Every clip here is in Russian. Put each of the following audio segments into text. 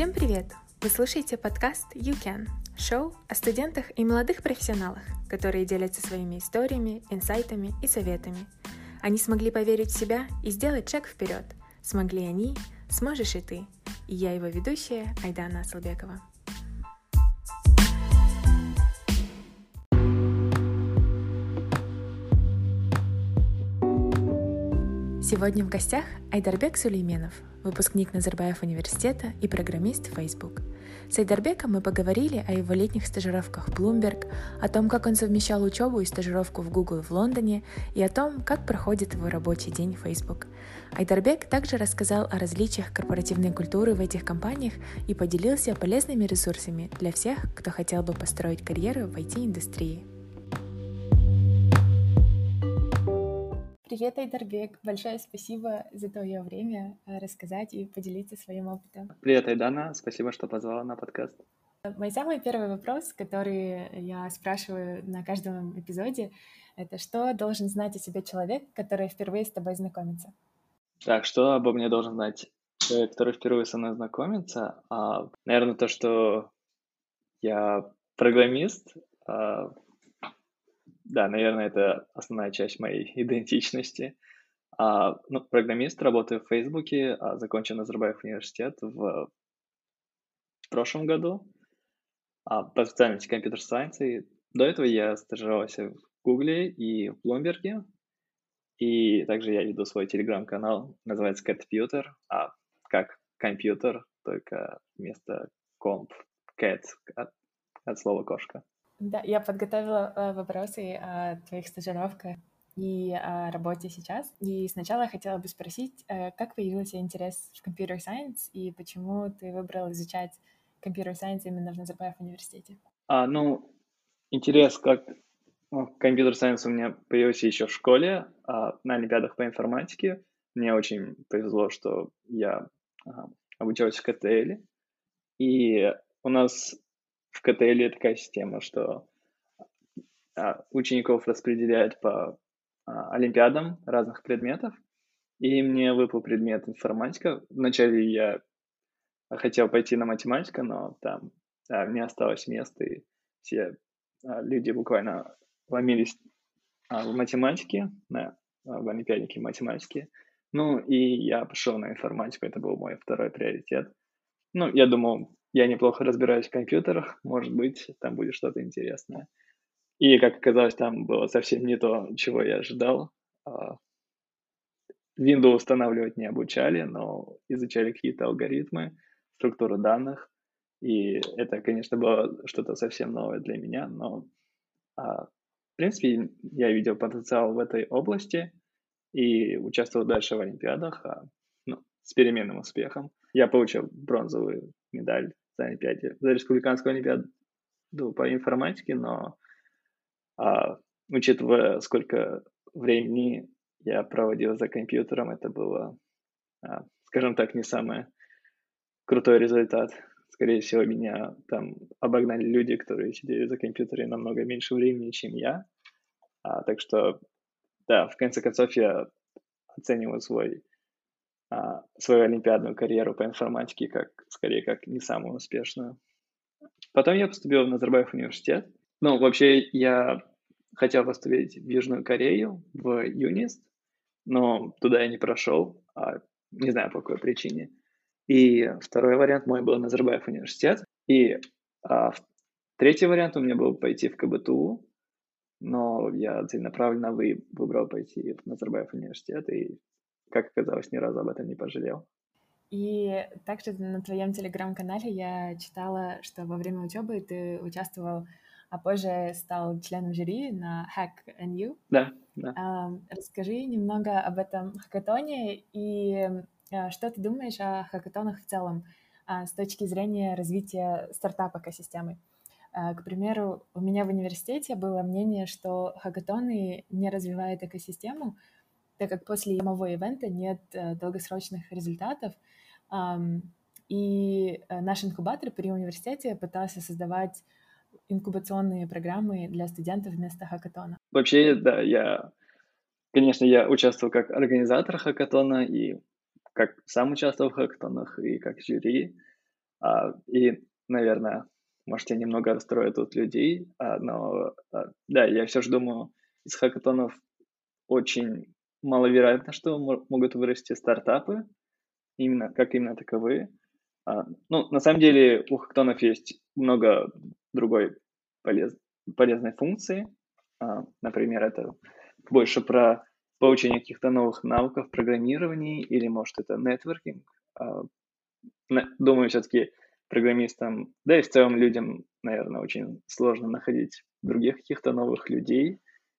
Всем привет! Вы слушаете подкаст You Can, шоу о студентах и молодых профессионалах, которые делятся своими историями, инсайтами и советами. Они смогли поверить в себя и сделать шаг вперед. Смогли они, сможешь и ты. И я его ведущая Айдана Асалбекова. Сегодня в гостях Айдарбек Сулейменов, выпускник Назарбаев университета и программист Facebook. С Айдарбеком мы поговорили о его летних стажировках в Bloomberg, о том, как он совмещал учебу и стажировку в Google в Лондоне и о том, как проходит его рабочий день в Facebook. Айдарбек также рассказал о различиях корпоративной культуры в этих компаниях и поделился полезными ресурсами для всех, кто хотел бы построить карьеру в IT-индустрии. Привет, Айдарбек. Большое спасибо за твое время э, рассказать и поделиться своим опытом. Привет, Айдана. Спасибо, что позвала на подкаст. Мой самый первый вопрос, который я спрашиваю на каждом эпизоде, это что должен знать о себе человек, который впервые с тобой знакомится? Так, что обо мне должен знать человек, который впервые со мной знакомится? А, наверное, то, что я программист, а, да, наверное, это основная часть моей идентичности. А, ну, программист, работаю в Фейсбуке, а, закончил Назарбаев университет в, в прошлом году а, по специальности компьютер сайенс. До этого я стажировался в Гугле и в Блумберге. И также я веду свой телеграм-канал, называется Catputer, а как компьютер, только вместо комп, cat, от, от слова кошка. Да, я подготовила э, вопросы о твоих стажировках и о работе сейчас. И сначала я хотела бы спросить, э, как появился интерес в computer science и почему ты выбрал изучать computer science именно в Назарбаев университете? А, ну, интерес как ну, computer science у меня появился еще в школе, а, на олимпиадах по информатике. Мне очень повезло, что я а, обучался в КТЛ. И у нас в КТЛ такая система, что а, учеников распределяют по а, олимпиадам разных предметов, и мне выпал предмет информатика. Вначале я хотел пойти на математику, но там да, не осталось места, и все а, люди буквально ломились в математике, на, в олимпиаднике математики. Ну, и я пошел на информатику, это был мой второй приоритет. Ну, я думал, я неплохо разбираюсь в компьютерах, может быть, там будет что-то интересное. И, как оказалось, там было совсем не то, чего я ожидал. А, Windows устанавливать не обучали, но изучали какие-то алгоритмы, структуру данных. И это, конечно, было что-то совсем новое для меня, но, а, в принципе, я видел потенциал в этой области и участвовал дальше в Олимпиадах а, ну, с переменным успехом. Я получил бронзовую медаль за Олимпиаде, за республиканскую Олимпиаду по информатике, но а, учитывая, сколько времени я проводил за компьютером, это было, а, скажем так, не самый крутой результат. Скорее всего, меня там обогнали люди, которые сидели за компьютером намного меньше времени, чем я. А, так что, да, в конце концов, я оцениваю свой свою олимпиадную карьеру по информатике как, скорее, как не самую успешную. Потом я поступил в Назарбаев университет. Ну, вообще, я хотел поступить в Южную Корею, в ЮНИСТ, но туда я не прошел, а не знаю по какой причине. И второй вариант мой был Назарбаев университет. И а, третий вариант у меня был пойти в КБТУ, но я целенаправленно вы, выбрал пойти в Назарбаев университет, и как оказалось, ни разу об этом не пожалел. И также на твоем телеграм-канале я читала, что во время учебы ты участвовал, а позже стал членом жюри на Hack NU. Да, да. Расскажи немного об этом хакатоне и uh, что ты думаешь о хакатонах в целом uh, с точки зрения развития стартап-экосистемы. К примеру, у меня в университете было мнение, что хакатоны не развивают экосистему, так как после самого ивента нет э, долгосрочных результатов. И э, наш инкубатор при университете пытался создавать инкубационные программы для студентов вместо хакатона. Вообще, да, я, конечно, я участвовал как организатор хакатона и как сам участвовал в хакатонах и как жюри. А, и, наверное, может, я немного расстрою тут людей, а, но а, да, я все же думаю, из хакатонов очень маловероятно, что могут вырасти стартапы, именно как именно таковые. А, ну, на самом деле у хакатонов есть много другой полез, полезной функции. А, например, это больше про получение каких-то новых навыков в программировании или, может, это нетворкинг. А, думаю, все-таки программистам, да и в целом людям, наверное, очень сложно находить других каких-то новых людей.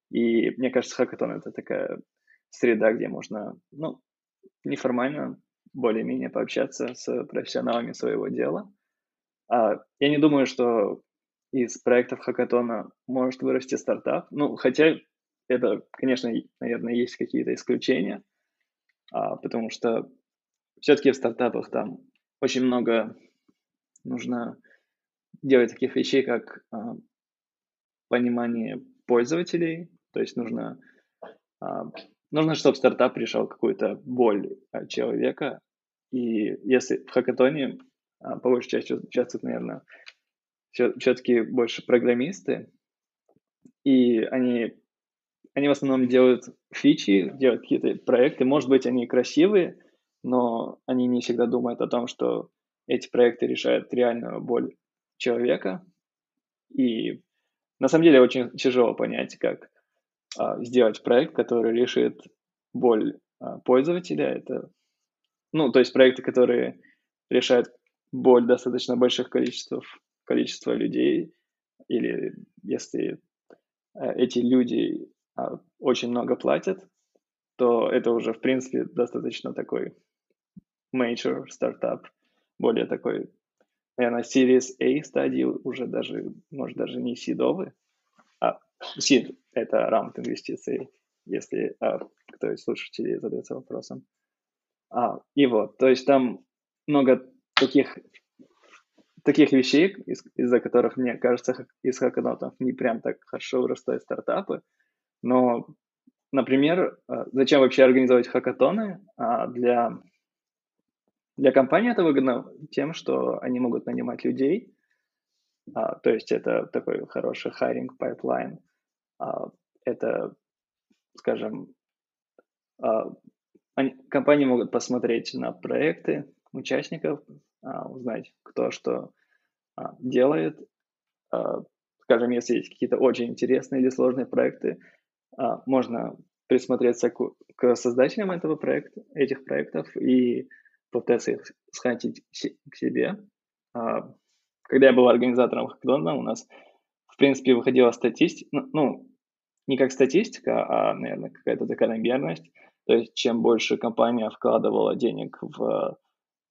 И мне кажется, хакатон — это такая среда, где можно, ну, неформально более-менее пообщаться с профессионалами своего дела. А, я не думаю, что из проектов хакатона может вырасти стартап. Ну, хотя это, конечно, наверное, есть какие-то исключения, а, потому что все-таки в стартапах там очень много нужно делать таких вещей, как а, понимание пользователей, то есть нужно, а, нужно, чтобы стартап решал какую-то боль человека, и если в хакатоне а, по большей части участвуют, наверное, все-таки больше программисты, и они, они в основном делают фичи, делают какие-то проекты, может быть, они красивые, но они не всегда думают о том, что эти проекты решают реальную боль человека. И на самом деле очень тяжело понять, как а, сделать проект, который решит боль а, пользователя. Это, ну, то есть проекты, которые решают боль достаточно больших количеств, количества людей, или если а, эти люди а, очень много платят, то это уже, в принципе, достаточно такой major стартап, более такой, наверное, Series A стадии уже даже, может, даже не сидовый, а seed — это раунд инвестиций, если а, кто из слушателей задается вопросом. А, и вот, то есть там много таких, таких вещей, из- из-за которых, мне кажется, из хаканотов не прям так хорошо вырастают стартапы, но, например, а, зачем вообще организовать хакатоны? А, для для компании это выгодно тем, что они могут нанимать людей, а, то есть это такой хороший hiring pipeline. А, это, скажем, а, компании могут посмотреть на проекты участников, а, узнать, кто что делает. Скажем, если есть какие-то очень интересные или сложные проекты, можно присмотреться к, создателям этого проекта, этих проектов и попытаться их схватить к себе. Когда я был организатором хакатона, у нас, в принципе, выходила статистика, ну, ну, не как статистика, а, наверное, какая-то закономерность. То есть, чем больше компания вкладывала денег в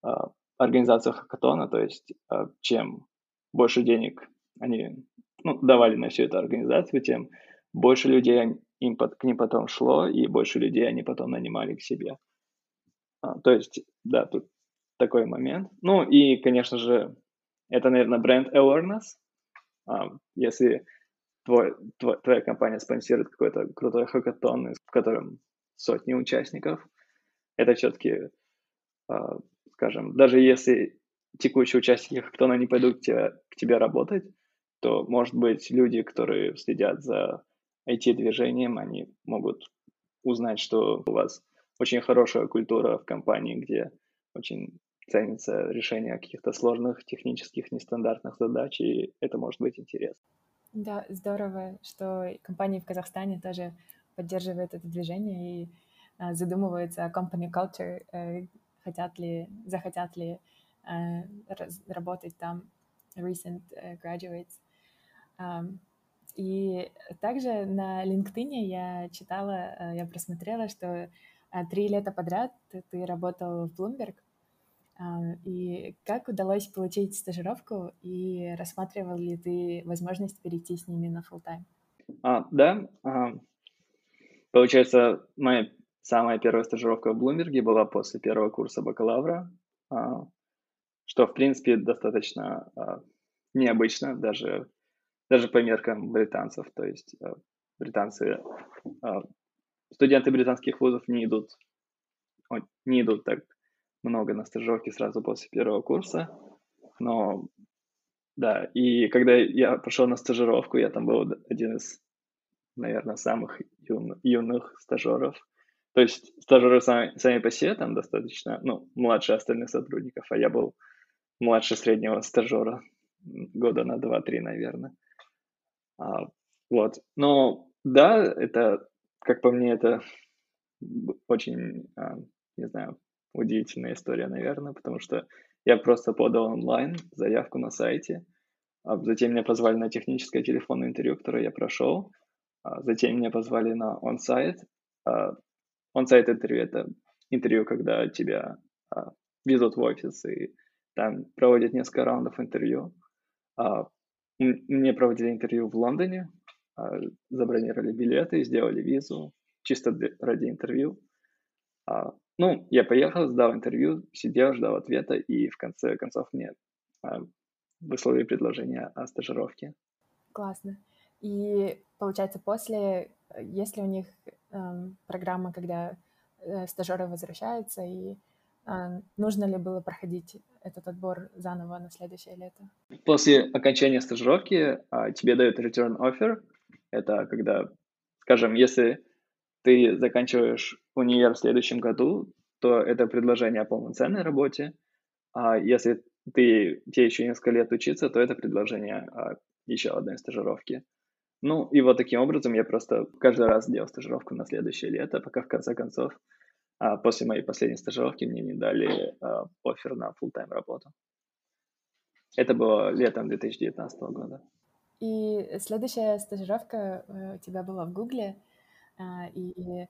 а, организацию хакатона, то есть, а, чем больше денег они ну, давали на всю эту организацию, тем больше людей им, к ним потом шло, и больше людей они потом нанимали к себе. А, то есть, да, тут такой момент. Ну и, конечно же, это, наверное, бренд awareness. А, если твой, твой, твоя компания спонсирует какой-то крутой хакатон, в котором сотни участников, это все-таки, а, скажем, даже если текущие участники хакатона не пойдут к тебе, к тебе работать, то, может быть, люди, которые следят за IT-движением, они могут узнать, что у вас очень хорошая культура в компании, где очень ценится решение каких-то сложных технических нестандартных задач, и это может быть интересно. Да, здорово, что компании в Казахстане тоже поддерживают это движение и а, задумываются о company culture, э, хотят ли, захотят ли э, работать там recent э, graduates. И также на LinkedIn я читала, я просмотрела, что три лета подряд ты работал в Bloomberg. А, и как удалось получить стажировку, и рассматривал ли ты возможность перейти с ними на full time? А, да, а, получается, моя самая первая стажировка в Блумберге была после первого курса бакалавра, а, что, в принципе, достаточно а, необычно, даже, даже по меркам британцев. То есть а, британцы а, студенты британских вузов не идут, не идут так много на стажировки сразу после первого курса. Но да, и когда я пошел на стажировку, я там был один из, наверное, самых юн, юных стажеров. То есть стажеры сами, сами по себе там достаточно, ну, младше остальных сотрудников, а я был младше среднего стажера, года на 2-3, наверное. А, вот. Но да, это, как по мне, это очень, а, не знаю, удивительная история, наверное, потому что я просто подал онлайн заявку на сайте, а затем меня позвали на техническое телефонное интервью, которое я прошел, а затем меня позвали на он-сайт. Он-сайт интервью — это интервью, когда тебя везут в офис и там проводят несколько раундов интервью. Мне проводили интервью в Лондоне, забронировали билеты, сделали визу, чисто ради интервью. Ну, я поехал, сдал интервью, сидел, ждал ответа, и в конце концов мне а, выслали предложение о стажировке. Классно. И получается, после, есть ли у них э, программа, когда э, стажеры возвращаются, и э, нужно ли было проходить этот отбор заново на следующее лето? После окончания стажировки э, тебе дают return offer. Это когда, скажем, если ты заканчиваешь универ в следующем году, то это предложение о полноценной работе, а если ты, тебе еще несколько лет учиться, то это предложение о еще одной стажировке. Ну, и вот таким образом я просто каждый раз делал стажировку на следующее лето, пока в конце концов а, после моей последней стажировки мне не дали а, офер на full-time работу. Это было летом 2019 года. И следующая стажировка э, у тебя была в Гугле, а, и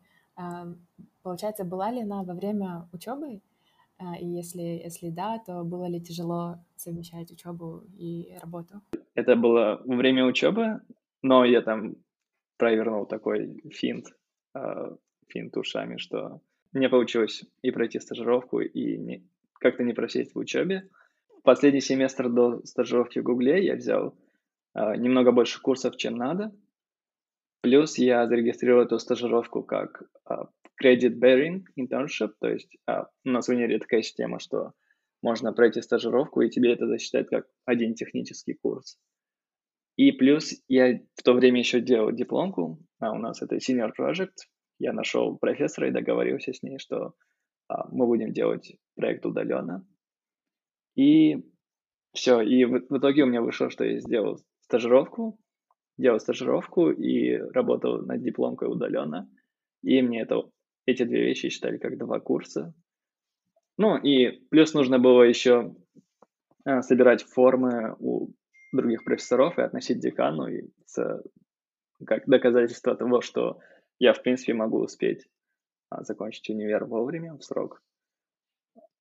получается, была ли она во время учебы? А, и если, если да, то было ли тяжело совмещать учебу и работу? Это было во время учебы, но я там провернул такой финт, а, финт ушами, что мне получилось и пройти стажировку, и не, как-то не просесть в учебе. Последний семестр до стажировки в Гугле я взял uh, немного больше курсов, чем надо, Плюс я зарегистрировал эту стажировку как uh, credit bearing internship, то есть uh, у нас в универе такая система, что можно пройти стажировку, и тебе это засчитают как один технический курс. И плюс я в то время еще делал дипломку, а у нас это senior project. Я нашел профессора и договорился с ней, что а, мы будем делать проект удаленно. И все, и в, в итоге у меня вышло, что я сделал стажировку, делал стажировку и работал над дипломкой удаленно. И мне это, эти две вещи считали как два курса. Ну и плюс нужно было еще а, собирать формы у других профессоров и относить декану и с, как доказательство того, что я, в принципе, могу успеть а, закончить универ вовремя, в срок.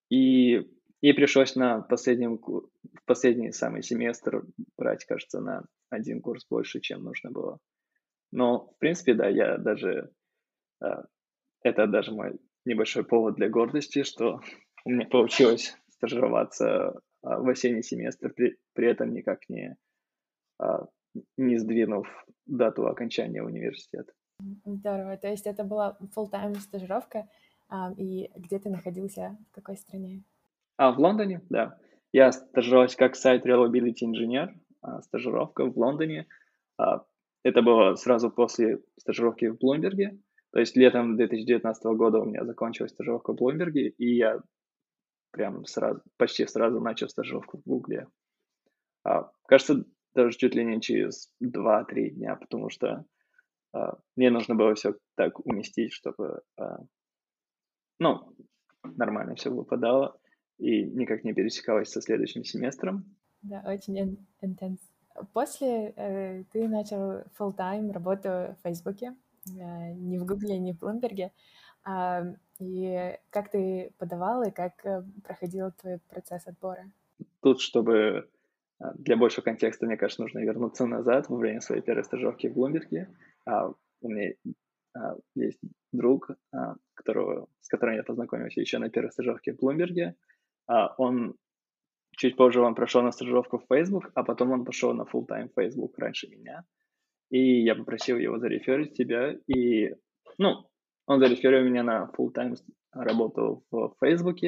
И, и пришлось на последнем, последний самый семестр брать, кажется, на один курс больше, чем нужно было. Но, в принципе, да, я даже... Э, это даже мой небольшой повод для гордости, что у меня получилось стажироваться э, в осенний семестр, при, при этом никак не, э, не сдвинув дату окончания университета. Здорово. То есть это была full-time стажировка, и где ты находился, в какой стране? А, в Лондоне, да. Я стажировался как сайт reliability инженер а, стажировка в Лондоне. А, это было сразу после стажировки в Блумберге. То есть летом 2019 года у меня закончилась стажировка в Блумберге, и я прям сразу, почти сразу начал стажировку в Гугле. А, кажется, даже чуть ли не через 2-3 дня, потому что мне нужно было все так уместить, чтобы, ну, нормально все выпадало и никак не пересекалось со следующим семестром. Да, очень интенс. После э, ты начал full-time работу в Фейсбуке, э, не в Гугле, не в Блумберге. Э, и как ты подавал и как э, проходил твой процесс отбора? Тут, чтобы э, для большего контекста, мне кажется, нужно вернуться назад во время своей первой стажировки в Блумберге. А, у меня а, есть друг, а, которого, с которым я познакомился еще на первой стажировке в Блумберге. А, он Чуть позже он прошел на стажировку в Facebook, а потом он пошел на full-time Facebook раньше меня. И я попросил его зареферить тебя. И, ну, он зареферил меня на full-time работу в Facebook.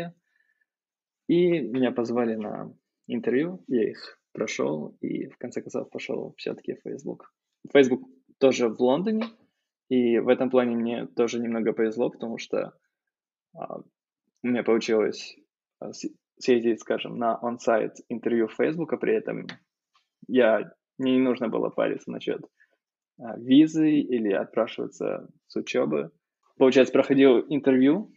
И меня позвали на интервью, я их прошел и в конце концов пошел все-таки в Facebook. Facebook тоже в Лондоне, и в этом плане мне тоже немного повезло, потому что а, у меня получилось съездить, скажем, на он-сайт интервью Facebook, а при этом я мне не нужно было париться насчет а, визы или отпрашиваться с учебы. Получается, проходил интервью,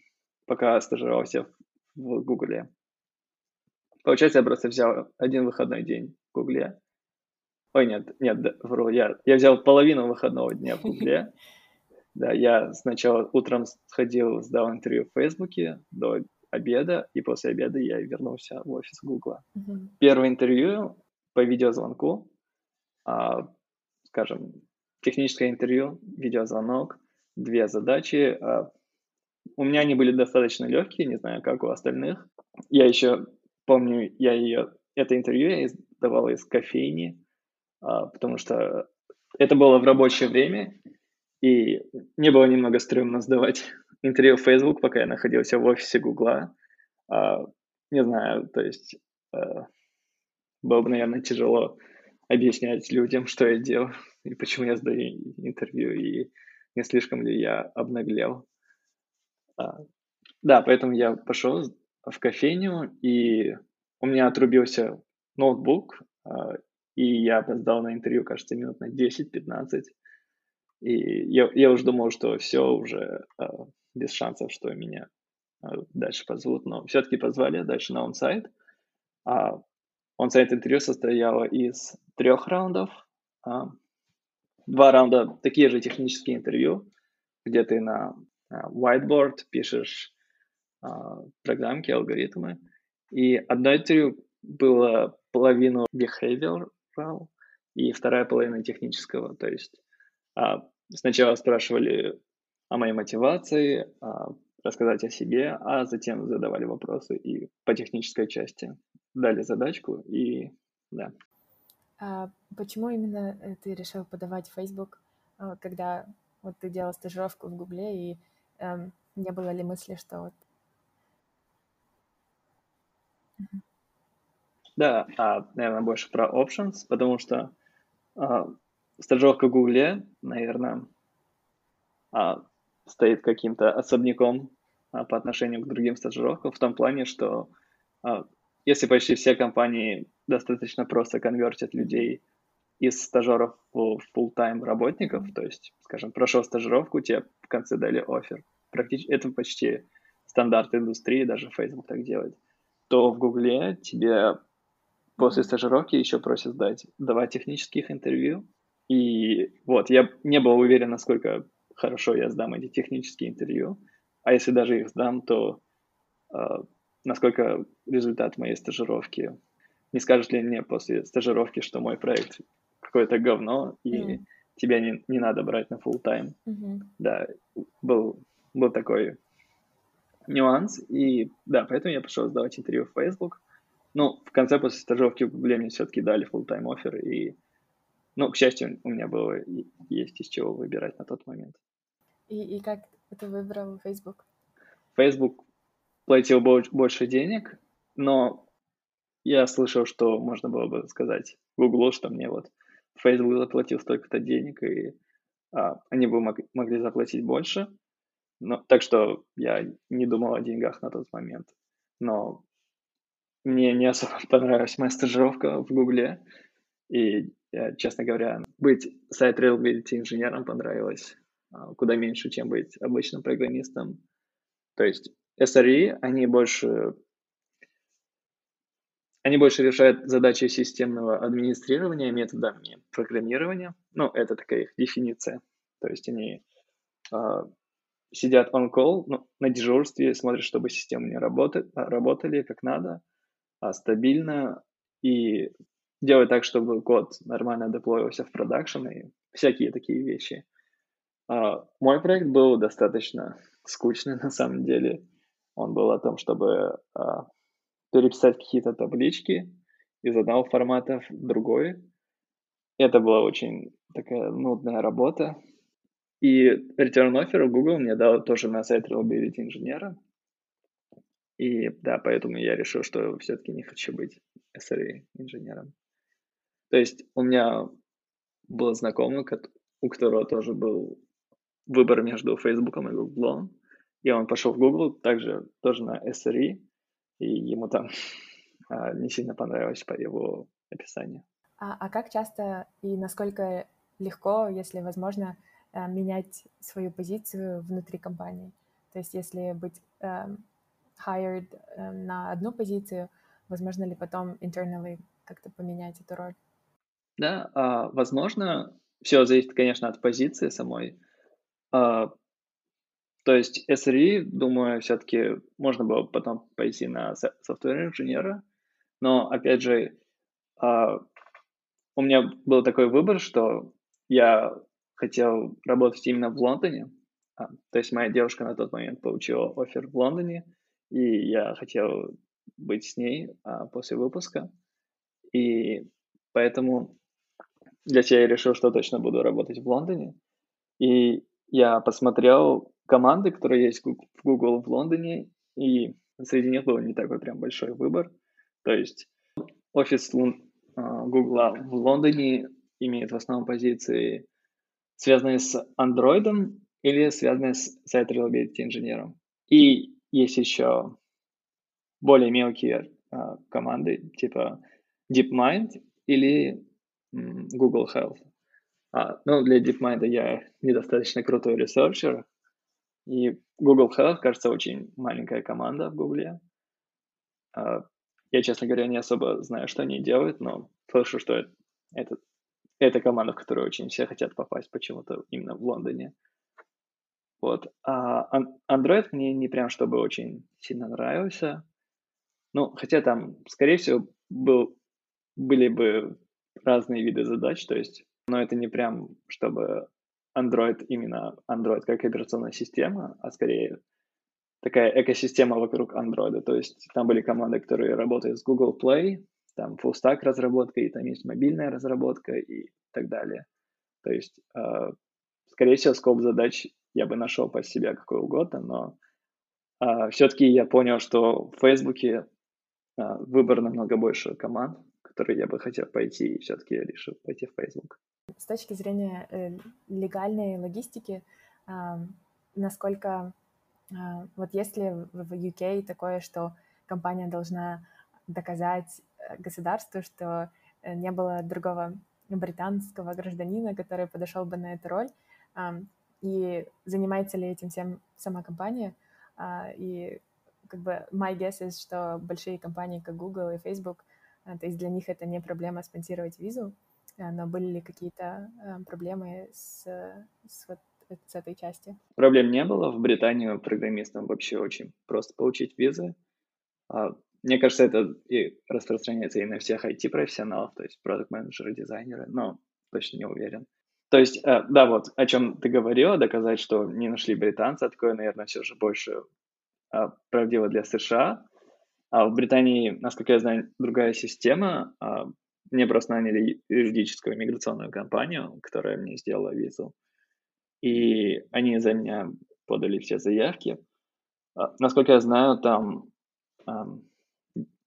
пока стажировался в Гугле. Получается, я просто взял один выходной день в Гугле. Ой, нет, нет, вру, я, я взял половину выходного дня в Гугле. Да, я сначала утром сходил, сдал интервью в Фейсбуке до обеда, и после обеда я вернулся в офис Гугла. Mm-hmm. Первое интервью по видеозвонку, а, скажем, техническое интервью, видеозвонок, две задачи. А, у меня они были достаточно легкие, не знаю, как у остальных. Я еще помню, я ее, это интервью я давал из кофейни, а, потому что это было в рабочее время, и мне было немного стрёмно сдавать интервью в Facebook, пока я находился в офисе Гугла. А, не знаю, то есть а, было бы, наверное, тяжело объяснять людям, что я делал и почему я сдаю интервью, и не слишком ли я обнаглел. А, да, поэтому я пошел в кофейню, и у меня отрубился ноутбук, а, и я опоздал на интервью, кажется, минут на 10-15. И я, я уже думал, что все уже э, без шансов, что меня э, дальше позовут. Но все-таки позвали дальше на онсайт. А онсайт интервью состояло из трех раундов. А, два раунда такие же технические интервью, где ты на а, whiteboard пишешь а, программки, алгоритмы. И одно интервью было половину behavioral и вторая половина технического. То есть а, Сначала спрашивали о моей мотивации, а, рассказать о себе, а затем задавали вопросы и по технической части дали задачку и да. А почему именно э, ты решил подавать в Facebook, а, когда вот ты делал стажировку в Гугле и эм, не было ли мысли, что вот... Да, а, наверное, больше про options, потому что а, стажировка в Гугле, наверное, а, стоит каким-то особняком а, по отношению к другим стажировкам в том плане, что а, если почти все компании достаточно просто конвертят людей из стажеров в full-time работников, то есть, скажем, прошел стажировку, тебе в конце дали офер. Практически это почти стандарт индустрии, даже Facebook так делает. То в Гугле тебе после стажировки еще просят дать два технических интервью, и вот, я не был уверен, насколько хорошо я сдам эти технические интервью. А если даже их сдам, то э, насколько результат моей стажировки не скажет ли мне после стажировки, что мой проект какое-то говно, и mm. тебя не, не надо брать на full time. Mm-hmm. Да, был, был такой нюанс, и да, поэтому я пошел сдавать интервью в Facebook. Ну, в конце после стажировки в Google мне все-таки дали full time офер, и ну, к счастью, у меня было есть из чего выбирать на тот момент. И, и как ты выбрал Facebook? Facebook платил больше денег, но я слышал, что можно было бы сказать Google, что мне вот Facebook заплатил столько-то денег, и а, они бы мог, могли заплатить больше. Но, так что я не думал о деньгах на тот момент. Но мне не особо понравилась моя стажировка в Гугле. И честно говоря, быть сайт reliability инженером понравилось а, куда меньше, чем быть обычным программистом. То есть SRE, они больше они больше решают задачи системного администрирования методами программирования. Ну, это такая их дефиниция. То есть они э, сидят on-call, ну, на дежурстве, смотрят, чтобы системы не работали, работали как надо, а стабильно, и делать так, чтобы код нормально деплоился в продакшн и всякие такие вещи. Uh, мой проект был достаточно скучный на самом деле. Он был о том, чтобы uh, переписать какие-то таблички из одного формата в другой. Это была очень такая нудная работа. И return offer Google мне дал тоже на сайт reliability инженера. И да, поэтому я решил, что все-таки не хочу быть SRE инженером. То есть у меня был знакомый, у которого тоже был выбор между Facebook и Google, и он пошел в Google также тоже на SRE, и ему там а, не сильно понравилось по его описанию. А, а как часто и насколько легко, если возможно, э, менять свою позицию внутри компании? То есть если быть um, hired um, на одну позицию, возможно ли потом internally как-то поменять эту роль? Да, а, возможно. Все зависит, конечно, от позиции самой. А, то есть SRE, думаю, все-таки можно было потом пойти на софтвер инженера, но, опять же, а, у меня был такой выбор, что я хотел работать именно в Лондоне. А, то есть моя девушка на тот момент получила офер в Лондоне, и я хотел быть с ней а, после выпуска. И поэтому для себя решил, что точно буду работать в Лондоне. И я посмотрел команды, которые есть в Google в Лондоне, и среди них был не такой прям большой выбор. То есть офис а, Google в Лондоне имеет в основном позиции, связанные с Android или связанные с site reliability инженером. И есть еще более мелкие э, команды, типа DeepMind или Google Health. Э, ну, для DeepMind я недостаточно крутой researcher, и Google Health, кажется, очень маленькая команда в Google. Uh, я, честно говоря, не особо знаю, что они делают, но слышу, что это, это команда, в которую очень все хотят попасть почему-то именно в Лондоне. Вот. А Android мне не прям чтобы очень сильно нравился. Ну, хотя там, скорее всего, был, были бы разные виды задач, то есть, но это не прям, чтобы Android именно Android как операционная система, а скорее такая экосистема вокруг Android. То есть там были команды, которые работают с Google Play, там full stack разработка, и там есть мобильная разработка и так далее. То есть, э, скорее всего, скоп задач я бы нашел по себе какой угодно, но э, все-таки я понял, что в Facebook э, выбор намного больше команд, которые я бы хотел пойти, и все-таки решил пойти в Facebook. С точки зрения э, легальной логистики, э, насколько а, вот если в UK такое, что компания должна доказать э, государству, что э, не было другого британского гражданина, который подошел бы на эту роль, и занимается ли этим всем сама компания, а, и как бы my guess is, что большие компании, как Google и Facebook, то есть для них это не проблема спонсировать визу, но были ли какие-то проблемы с, с вот с этой части? Проблем не было. В Британии программистам вообще очень просто получить визы. А, мне кажется, это и распространяется и на всех IT-профессионалов, то есть продукт-менеджеры, дизайнеры, но точно не уверен. То есть, э, да, вот о чем ты говорила, доказать, что не нашли британца, такое, наверное, все же больше а, правдиво для США. А в Британии, насколько я знаю, другая система. А, мне просто наняли юридическую миграционную компанию, которая мне сделала визу и они за меня подали все заявки. А, насколько я знаю, там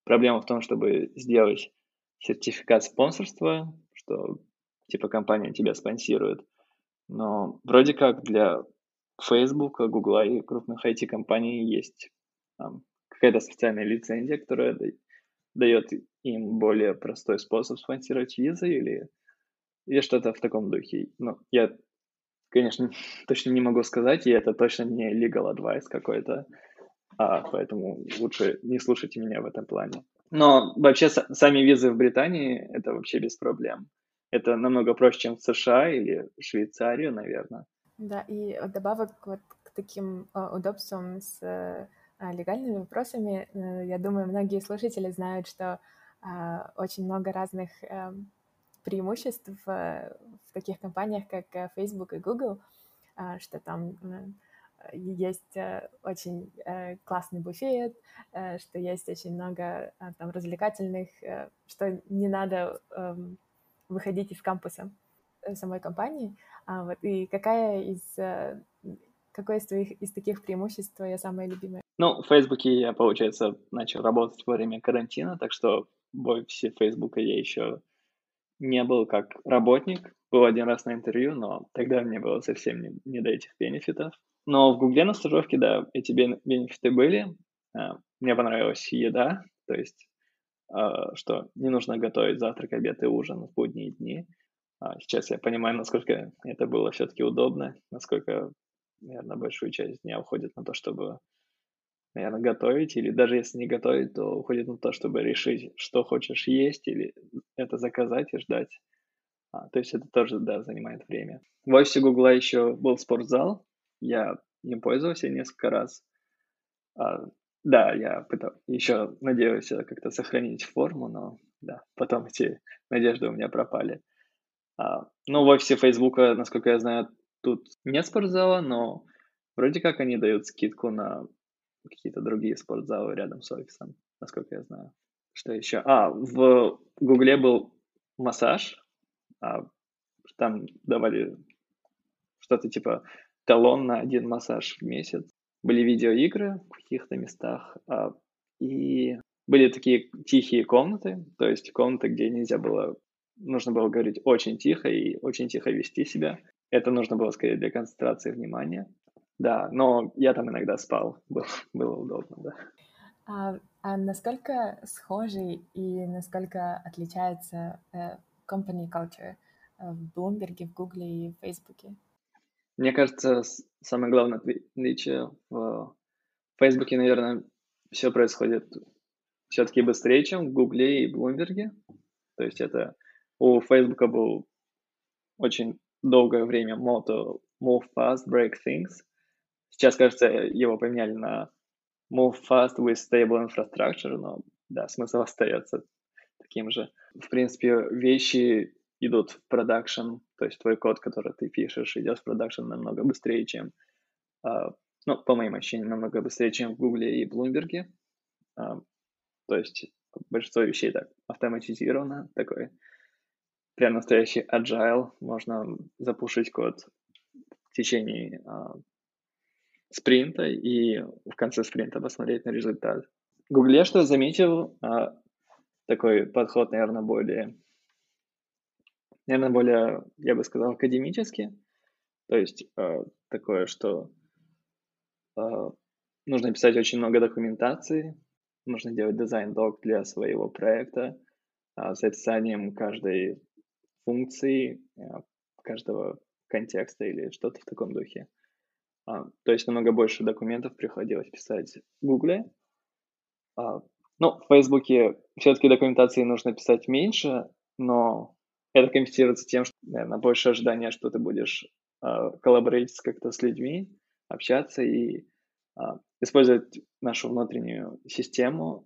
проблема в том, чтобы сделать сертификат спонсорства, что типа компания тебя спонсирует. Но вроде как для Facebook, Google и крупных IT-компаний есть какая-то специальная лицензия, которая дает им более простой способ спонсировать визы или, или что-то в таком духе. Но я конечно, точно не могу сказать, и это точно не legal advice какой-то, а, поэтому лучше не слушайте меня в этом плане. Но вообще сами визы в Британии это вообще без проблем. Это намного проще, чем в США или Швейцарию, наверное. Да, и добавок вот к таким э, удобствам с э, легальными вопросами, э, я думаю, многие слушатели знают, что э, очень много разных э, преимуществ в, в таких компаниях, как э, Facebook и Google, а, что там есть э, очень э, классный буфет, что есть очень много а, там развлекательных, что не надо эм, выходить из кампуса самой компании. А, вот, и какая из какое из твоих из таких преимуществ твое самое любимое? Ну, в Фейсбуке я, получается, начал работать во время карантина, так что в офисе Фейсбука я еще не был как работник. Был один раз на интервью, но тогда мне было совсем не, не до этих бенефитов. Но в Гугле на стажировке, да, эти бенефиты были. А, мне понравилась еда, то есть, а, что не нужно готовить завтрак, обед и ужин в будние дни. А, сейчас я понимаю, насколько это было все-таки удобно, насколько, наверное, большую часть дня уходит на то, чтобы наверное, готовить, или даже если не готовить, то уходит на то, чтобы решить, что хочешь есть, или это заказать и ждать. А, то есть это тоже, да, занимает время. В офисе Гугла еще был спортзал, я им пользовался несколько раз. А, да, я пытал, еще надеюсь как-то сохранить форму, но да, потом эти надежды у меня пропали. А, ну, в офисе Фейсбука, насколько я знаю, тут нет спортзала, но вроде как они дают скидку на какие-то другие спортзалы рядом с офисом, насколько я знаю. Что еще? А, в Гугле был массаж, а, там давали что-то типа талон на один массаж в месяц. Были видеоигры в каких-то местах, а, и были такие тихие комнаты, то есть комнаты, где нельзя было, нужно было говорить очень тихо и очень тихо вести себя. Это нужно было скорее для концентрации внимания. Да, но я там иногда спал, было, было удобно, да. А, а насколько схожий и насколько отличается э, company culture э, в Bloomberg, в Google и в Facebook? Мне кажется, самое главное отличие в Facebook, наверное, все происходит все-таки быстрее, чем в Google и Bloomberg. То есть это у Facebook был очень долгое время мото move fast, break things. Сейчас, кажется, его поменяли на Move Fast with Stable Infrastructure, но да, смысл остается таким же. В принципе, вещи идут в продакшн, то есть твой код, который ты пишешь, идет в продакшн намного быстрее, чем, э, ну, по моим ощущениям, намного быстрее, чем в Google и Bloomberg. Э, то есть большинство вещей так автоматизировано, такой прям настоящий agile, можно запушить код в течение э, спринта и в конце спринта посмотреть на результат. В Гугле, что я заметил, а, такой подход, наверное, более, наверное, более, я бы сказал, академический. То есть а, такое, что а, нужно писать очень много документации, нужно делать дизайн-док для своего проекта с описанием каждой функции, каждого контекста или что-то в таком духе. А, то есть намного больше документов приходилось писать в Гугле. А, ну, в Фейсбуке все-таки документации нужно писать меньше, но это компенсируется тем, что, наверное, больше ожидания, что ты будешь а, коллаборировать как-то с людьми, общаться и использовать нашу внутреннюю систему.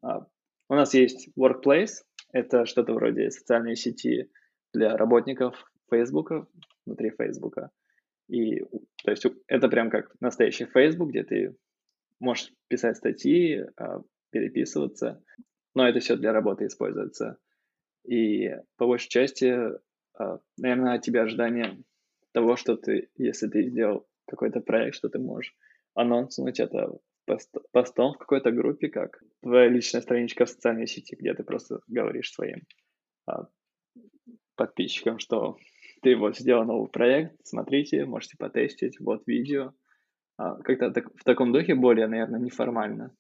У нас есть Workplace, это что-то вроде социальной сети для работников Фейсбука, внутри Фейсбука. И, то есть, это прям как настоящий Facebook, где ты можешь писать статьи, а, переписываться, но это все для работы используется. И по большей части, а, наверное, от тебя ожидание того, что ты, если ты сделал какой-то проект, что ты можешь анонснуть это пост, постом в какой-то группе, как твоя личная страничка в социальной сети, где ты просто говоришь своим а, подписчикам, что ты вот сделал новый проект, смотрите, можете потестить, вот видео. А, как-то так, в таком духе более, наверное, неформально.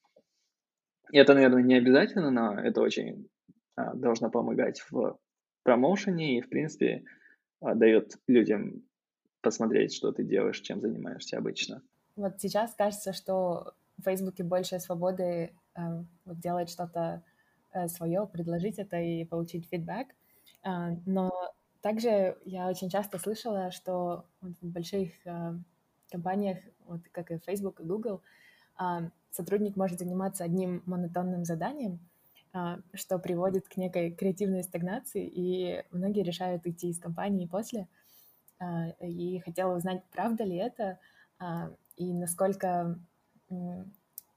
И это, наверное, не обязательно, но это очень а, должно помогать в промоушене и, в принципе, а, дает людям посмотреть, что ты делаешь, чем занимаешься обычно. Вот сейчас кажется, что в Фейсбуке больше свободы э, вот делать что-то э, свое, предложить это и получить фидбэк. Э, но также я очень часто слышала, что в больших э, компаниях, вот как и Facebook и Google, э, сотрудник может заниматься одним монотонным заданием, э, что приводит к некой креативной стагнации, и многие решают уйти из компании после. Э, и хотела узнать, правда ли это, э, и насколько э,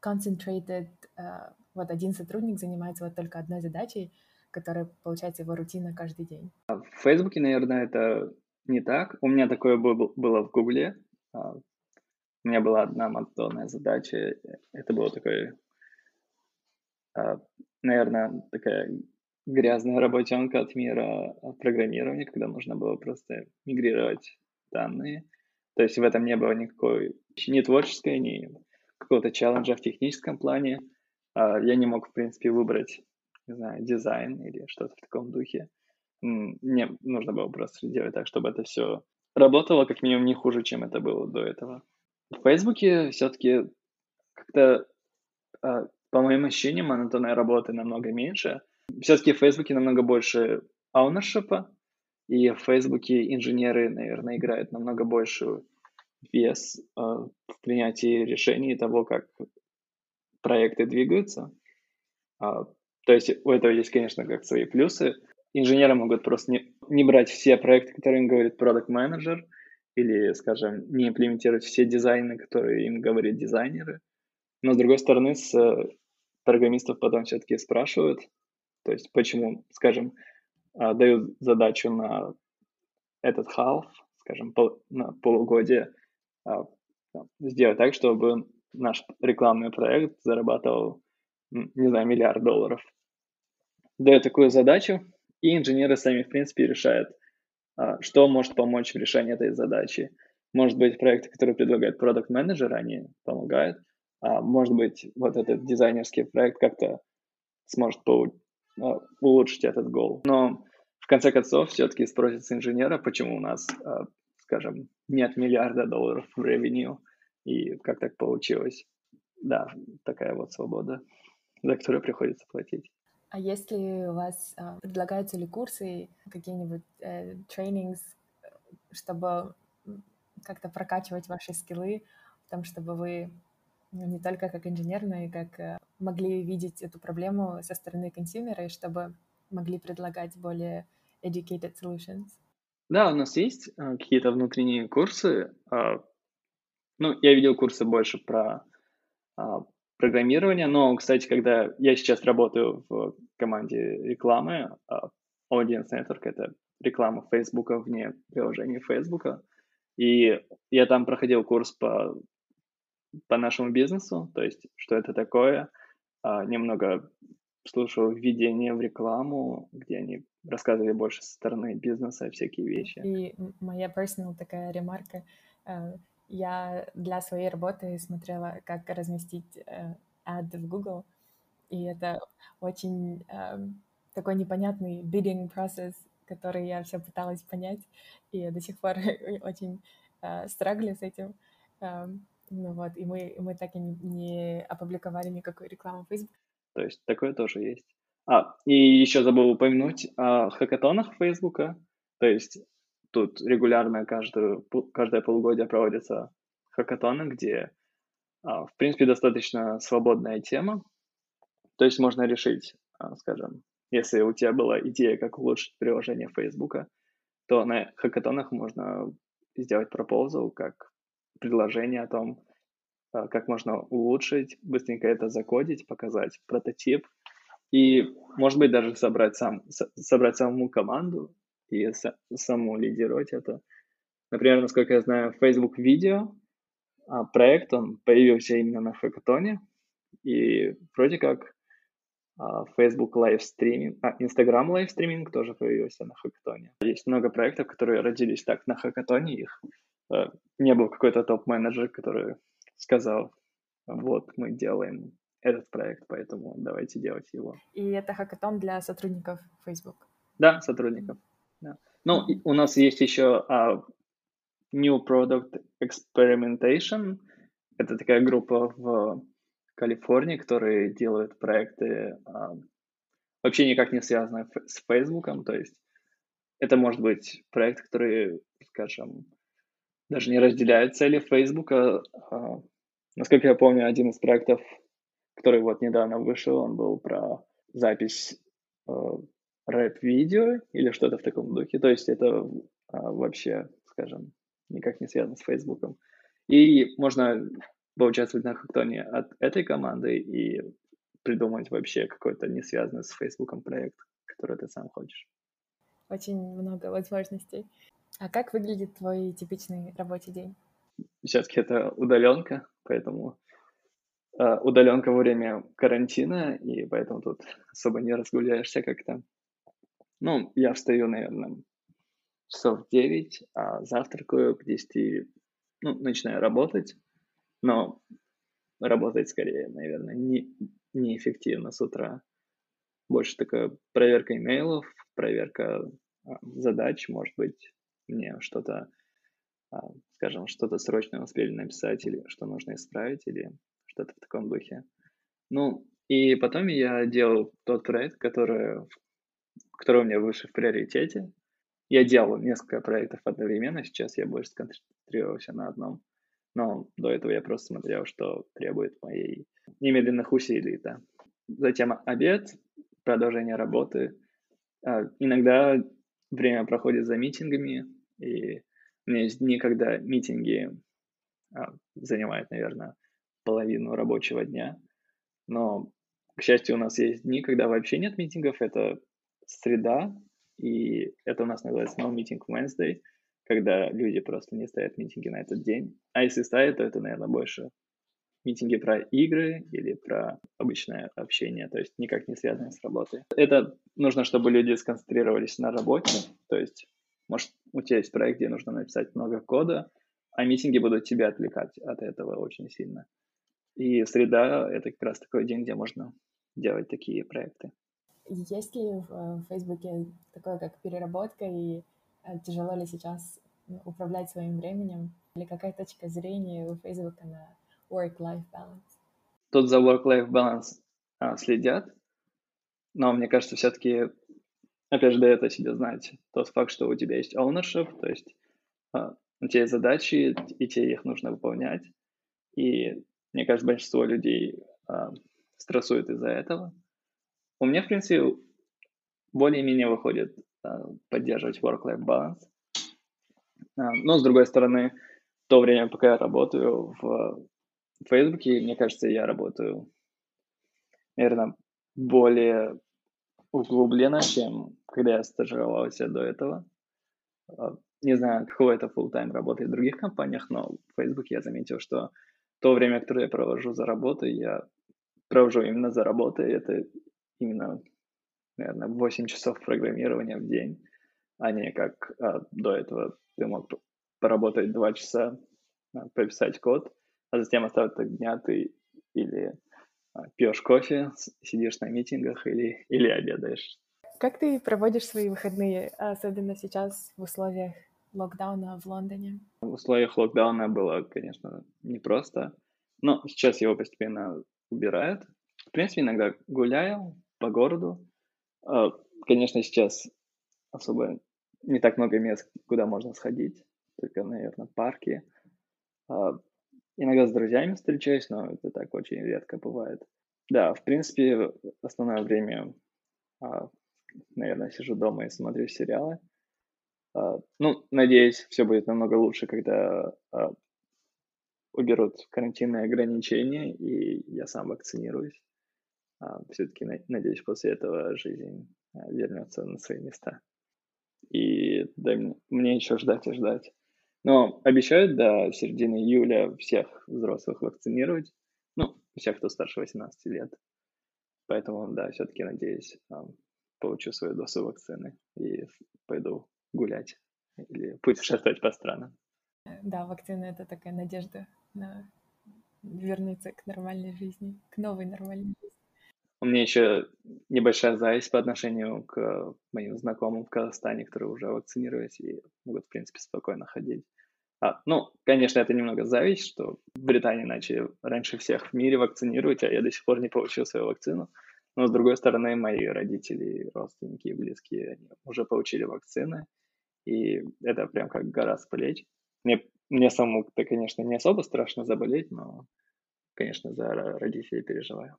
concentrated э, вот один сотрудник занимается вот только одной задачей, которая, получается, его рутина каждый день? А в Фейсбуке, наверное, это не так. У меня такое было в Гугле. А, У меня была одна монотонная задача. Это было такое, а, наверное, такая грязная работенка от мира программирования, когда нужно было просто мигрировать данные. То есть в этом не было никакой ни творческой, ни какого-то челленджа в техническом плане. Я не мог, в принципе, выбрать, не знаю, дизайн или что-то в таком духе. Мне нужно было просто делать так, чтобы это все работало как минимум не хуже, чем это было до этого. В Фейсбуке все-таки как-то, а, по моим ощущениям, монотонной работы намного меньше. Все-таки в Фейсбуке намного больше ownership, и в Фейсбуке инженеры, наверное, играют намного большую вес э, в принятии решений того, как проекты двигаются. А, то есть у этого есть, конечно, как свои плюсы. Инженеры могут просто не, не брать все проекты, которые им говорит продукт менеджер или, скажем, не имплементировать все дизайны, которые им говорят дизайнеры. Но, с другой стороны, с программистов потом все-таки спрашивают, то есть почему, скажем, а, дают задачу на этот half, скажем, пол, на полугодие, а, сделать так, чтобы наш рекламный проект зарабатывал, не знаю, миллиард долларов. Дают такую задачу, и инженеры сами, в принципе, решают, а, что может помочь в решении этой задачи. Может быть, проекты, которые предлагает продукт менеджер они помогают. А может быть, вот этот дизайнерский проект как-то сможет а, улучшить этот гол. Но в конце концов все-таки спросится инженера, почему у нас, а, скажем, нет миллиарда долларов в revenue, и как так получилось. Да, такая вот свобода, за которую приходится платить. А если у вас а, предлагаются ли курсы, какие-нибудь э, trainings, чтобы как-то прокачивать ваши скиллы, в том, чтобы вы ну, не только как инженер, но и как э, могли видеть эту проблему со стороны консюмера, и чтобы могли предлагать более educated solutions? Да, у нас есть э, какие-то внутренние курсы. Э, ну, я видел курсы больше про программирование, но, кстати, когда я сейчас работаю в команде рекламы, э, Audience Network — это реклама Facebook вне приложения Facebook, и я там проходил курс по по нашему бизнесу, то есть что это такое, а, немного слушал введение в рекламу, где они рассказывали больше со стороны бизнеса всякие вещи. И моя personal такая ремарка. Э, я для своей работы смотрела, как разместить э, в Google, и это очень эм, такой непонятный bidding процесс, который я все пыталась понять, и до сих пор очень э, с этим. Эм, ну вот, и мы, мы так и не, не опубликовали никакую рекламу в Facebook. То есть такое тоже есть. А, и еще забыл упомянуть о хакатонах Фейсбука. То есть тут регулярно каждую, каждое полугодие проводятся хакатоны, где, а, в принципе, достаточно свободная тема. То есть можно решить, а, скажем, если у тебя была идея, как улучшить приложение Фейсбука, то на хакатонах можно сделать пропозал, как предложение о том, а, как можно улучшить, быстренько это закодить, показать прототип и, может быть, даже собрать, сам, собрать саму команду и саму лидировать это. Например, насколько я знаю, Facebook Video а, проект, он появился именно на Хакатоне, и вроде как а, Facebook Live Streaming, а, Instagram Live Streaming тоже появился на Хакатоне. Есть много проектов, которые родились так на Хакатоне, их Э, не был какой-то топ-менеджер, который сказал, вот мы делаем этот проект, поэтому давайте делать его. И это хакатон для сотрудников Facebook? Да, сотрудников. Ну, у нас есть еще uh, New Product Experimentation. Это такая группа в Калифорнии, которые делают проекты uh, вообще никак не связанные с Facebook. То есть это может быть проект, который, скажем, даже не разделяют цели Фейсбука. А, насколько я помню, один из проектов, который вот недавно вышел, он был про запись э, рэп-видео или что-то в таком духе. То есть это э, вообще, скажем, никак не связано с Фейсбуком. И можно поучаствовать на хактоне от этой команды и придумать вообще какой-то не связанный с Фейсбуком проект, который ты сам хочешь. Очень много возможностей. А как выглядит твой типичный рабочий день? все-таки это удаленка, поэтому э, удаленка во время карантина, и поэтому тут особо не разгуляешься как-то. Ну, я встаю, наверное, часов 9, а завтракаю к 10, ну, начинаю работать, но работать скорее, наверное, не, неэффективно с утра. Больше такая проверка имейлов, проверка а, задач, может быть, мне что-то, а, скажем, что-то срочно успели написать или что нужно исправить или что-то в таком духе. Ну, и потом я делал тот проект, который, который у меня выше в приоритете. Я делал несколько проектов одновременно, сейчас я больше сконцентрировался на одном. Но до этого я просто смотрел, что требует моей немедленных усилий, да. Затем обед, продолжение работы. А, иногда время проходит за митингами, и у меня есть дни, когда митинги а, занимают, наверное, половину рабочего дня. Но, к счастью, у нас есть дни, когда вообще нет митингов. Это среда, и это у нас называется No Meeting Wednesday, когда люди просто не ставят митинги на этот день. А если ставят, то это, наверное, больше митинги про игры или про обычное общение, то есть никак не связанное с работой. Это нужно, чтобы люди сконцентрировались на работе, то есть, может, у тебя есть проект, где нужно написать много кода, а митинги будут тебя отвлекать от этого очень сильно. И среда — это как раз такой день, где можно делать такие проекты. Есть ли в э, Фейсбуке такое, как переработка, и э, тяжело ли сейчас управлять своим временем? Или какая точка зрения у Фейсбука на work-life balance? Тут за work-life balance а, следят, но мне кажется, все-таки, опять же, дает о себе знать тот факт, что у тебя есть ownership, то есть а, у тебя есть задачи, и тебе их нужно выполнять. И мне кажется, большинство людей а, стрессует из-за этого. У меня, в принципе, более-менее выходит а, поддерживать work-life balance. А, но, с другой стороны, то время, пока я работаю в в Фейсбуке, мне кажется, я работаю, наверное, более углубленно, чем когда я стажировался до этого. А, не знаю, какого это full-time работает в других компаниях, но в Фейсбуке я заметил, что то время, которое я провожу за работой, я провожу именно за работой. Это именно, наверное, 8 часов программирования в день, а не как а, до этого ты мог поработать 2 часа, а, пописать код – а затем остаток дня ты или а, пьешь кофе, сидишь на митингах или, или обедаешь. Как ты проводишь свои выходные, особенно сейчас в условиях локдауна в Лондоне? В условиях локдауна было, конечно, непросто, но сейчас его постепенно убирают. В принципе, иногда гуляю по городу. А, конечно, сейчас особо не так много мест, куда можно сходить, только, наверное, парки. А, Иногда с друзьями встречаюсь, но это так очень редко бывает. Да, в принципе, основное время, а, наверное, сижу дома и смотрю сериалы. Ну, надеюсь, все будет намного лучше, когда уберут карантинные ограничения, и я сам вакцинируюсь. Все-таки, надеюсь, после этого жизнь вернется на свои места. И да, мне еще ждать и ждать. Но обещают до середины июля всех взрослых вакцинировать. Ну, всех, кто старше 18 лет. Поэтому, да, все-таки надеюсь, получу свою дозу вакцины и пойду гулять или путешествовать по странам. Да, вакцина — это такая надежда на вернуться к нормальной жизни, к новой нормальной жизни. У меня еще небольшая зависть по отношению к моим знакомым в Казахстане, которые уже вакцинировались и могут, в принципе, спокойно ходить. А, ну, конечно, это немного зависть, что в Британии начали раньше всех в мире вакцинировать, а я до сих пор не получил свою вакцину. Но, с другой стороны, мои родители, родственники и близкие они уже получили вакцины, и это прям как гора с плеч. Мне, мне самому-то, конечно, не особо страшно заболеть, но, конечно, за родителей переживаю.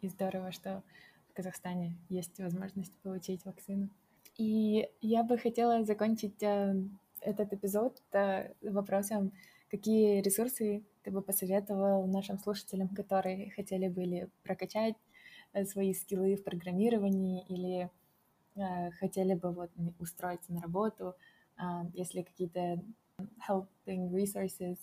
И здорово, что в Казахстане есть возможность получить вакцину. И я бы хотела закончить э, этот эпизод э, вопросом, какие ресурсы ты бы посоветовал нашим слушателям, которые хотели бы или прокачать э, свои скиллы в программировании или хотели бы вот устроиться на работу, если какие-то helping resources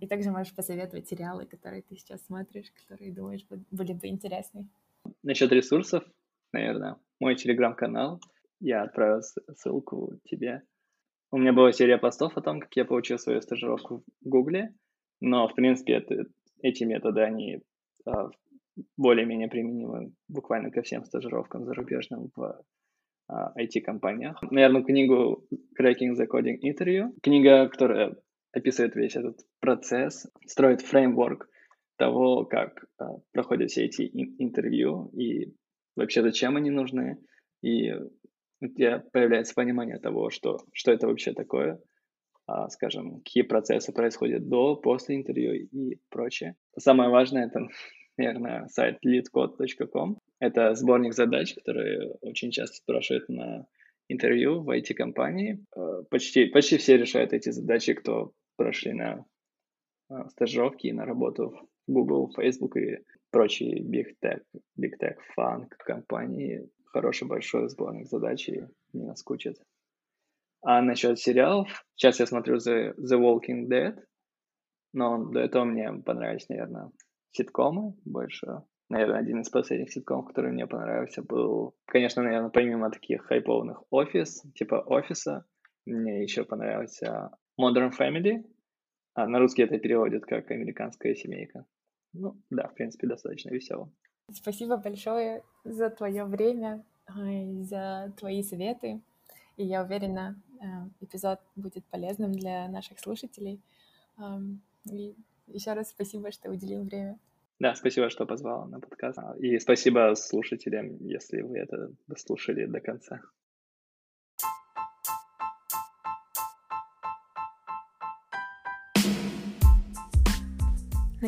И также можешь посоветовать сериалы, которые ты сейчас смотришь, которые думаешь были бы интересны. Насчет ресурсов, наверное, мой телеграм-канал. Я отправил ссылку тебе. У меня была серия постов о том, как я получил свою стажировку в Гугле, но, в принципе, это, эти методы, они а, более-менее применимы буквально ко всем стажировкам зарубежным в а, IT-компаниях. Наверное, книгу Cracking the Coding Interview. Книга, которая описывает весь этот процесс, строит фреймворк того, как а, проходят все эти интервью и вообще зачем они нужны. И у тебя появляется понимание того, что, что это вообще такое, а, скажем, какие процессы происходят до, после интервью и прочее. Самое важное это, наверное, сайт leadcode.com. Это сборник задач, которые очень часто спрашивают на интервью в IT-компании. А, почти, почти все решают эти задачи, кто прошли на а, стажировки и на работу в Google, Facebook и прочие Big Tech, Big Tech Funk компании хороший большой сборник задач и не наскучит. А насчет сериалов, сейчас я смотрю The, The Walking Dead, но до этого мне понравились, наверное, ситкомы больше. Наверное, один из последних ситкомов, который мне понравился, был, конечно, наверное, помимо таких хайповых офис, типа офиса, мне еще понравился Modern Family. А на русский это переводят как американская семейка. Ну, да, в принципе, достаточно весело. Спасибо большое за твое время, за твои советы. И я уверена, э, эпизод будет полезным для наших слушателей. И еще раз спасибо, что уделил время. Да, спасибо, что позвала на подкаст. И спасибо слушателям, если вы это дослушали до конца.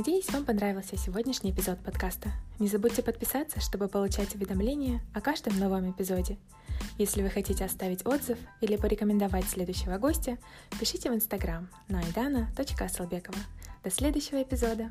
Надеюсь, вам понравился сегодняшний эпизод подкаста. Не забудьте подписаться, чтобы получать уведомления о каждом новом эпизоде. Если вы хотите оставить отзыв или порекомендовать следующего гостя, пишите в Инстаграм на aidana.asalbekova. До следующего эпизода!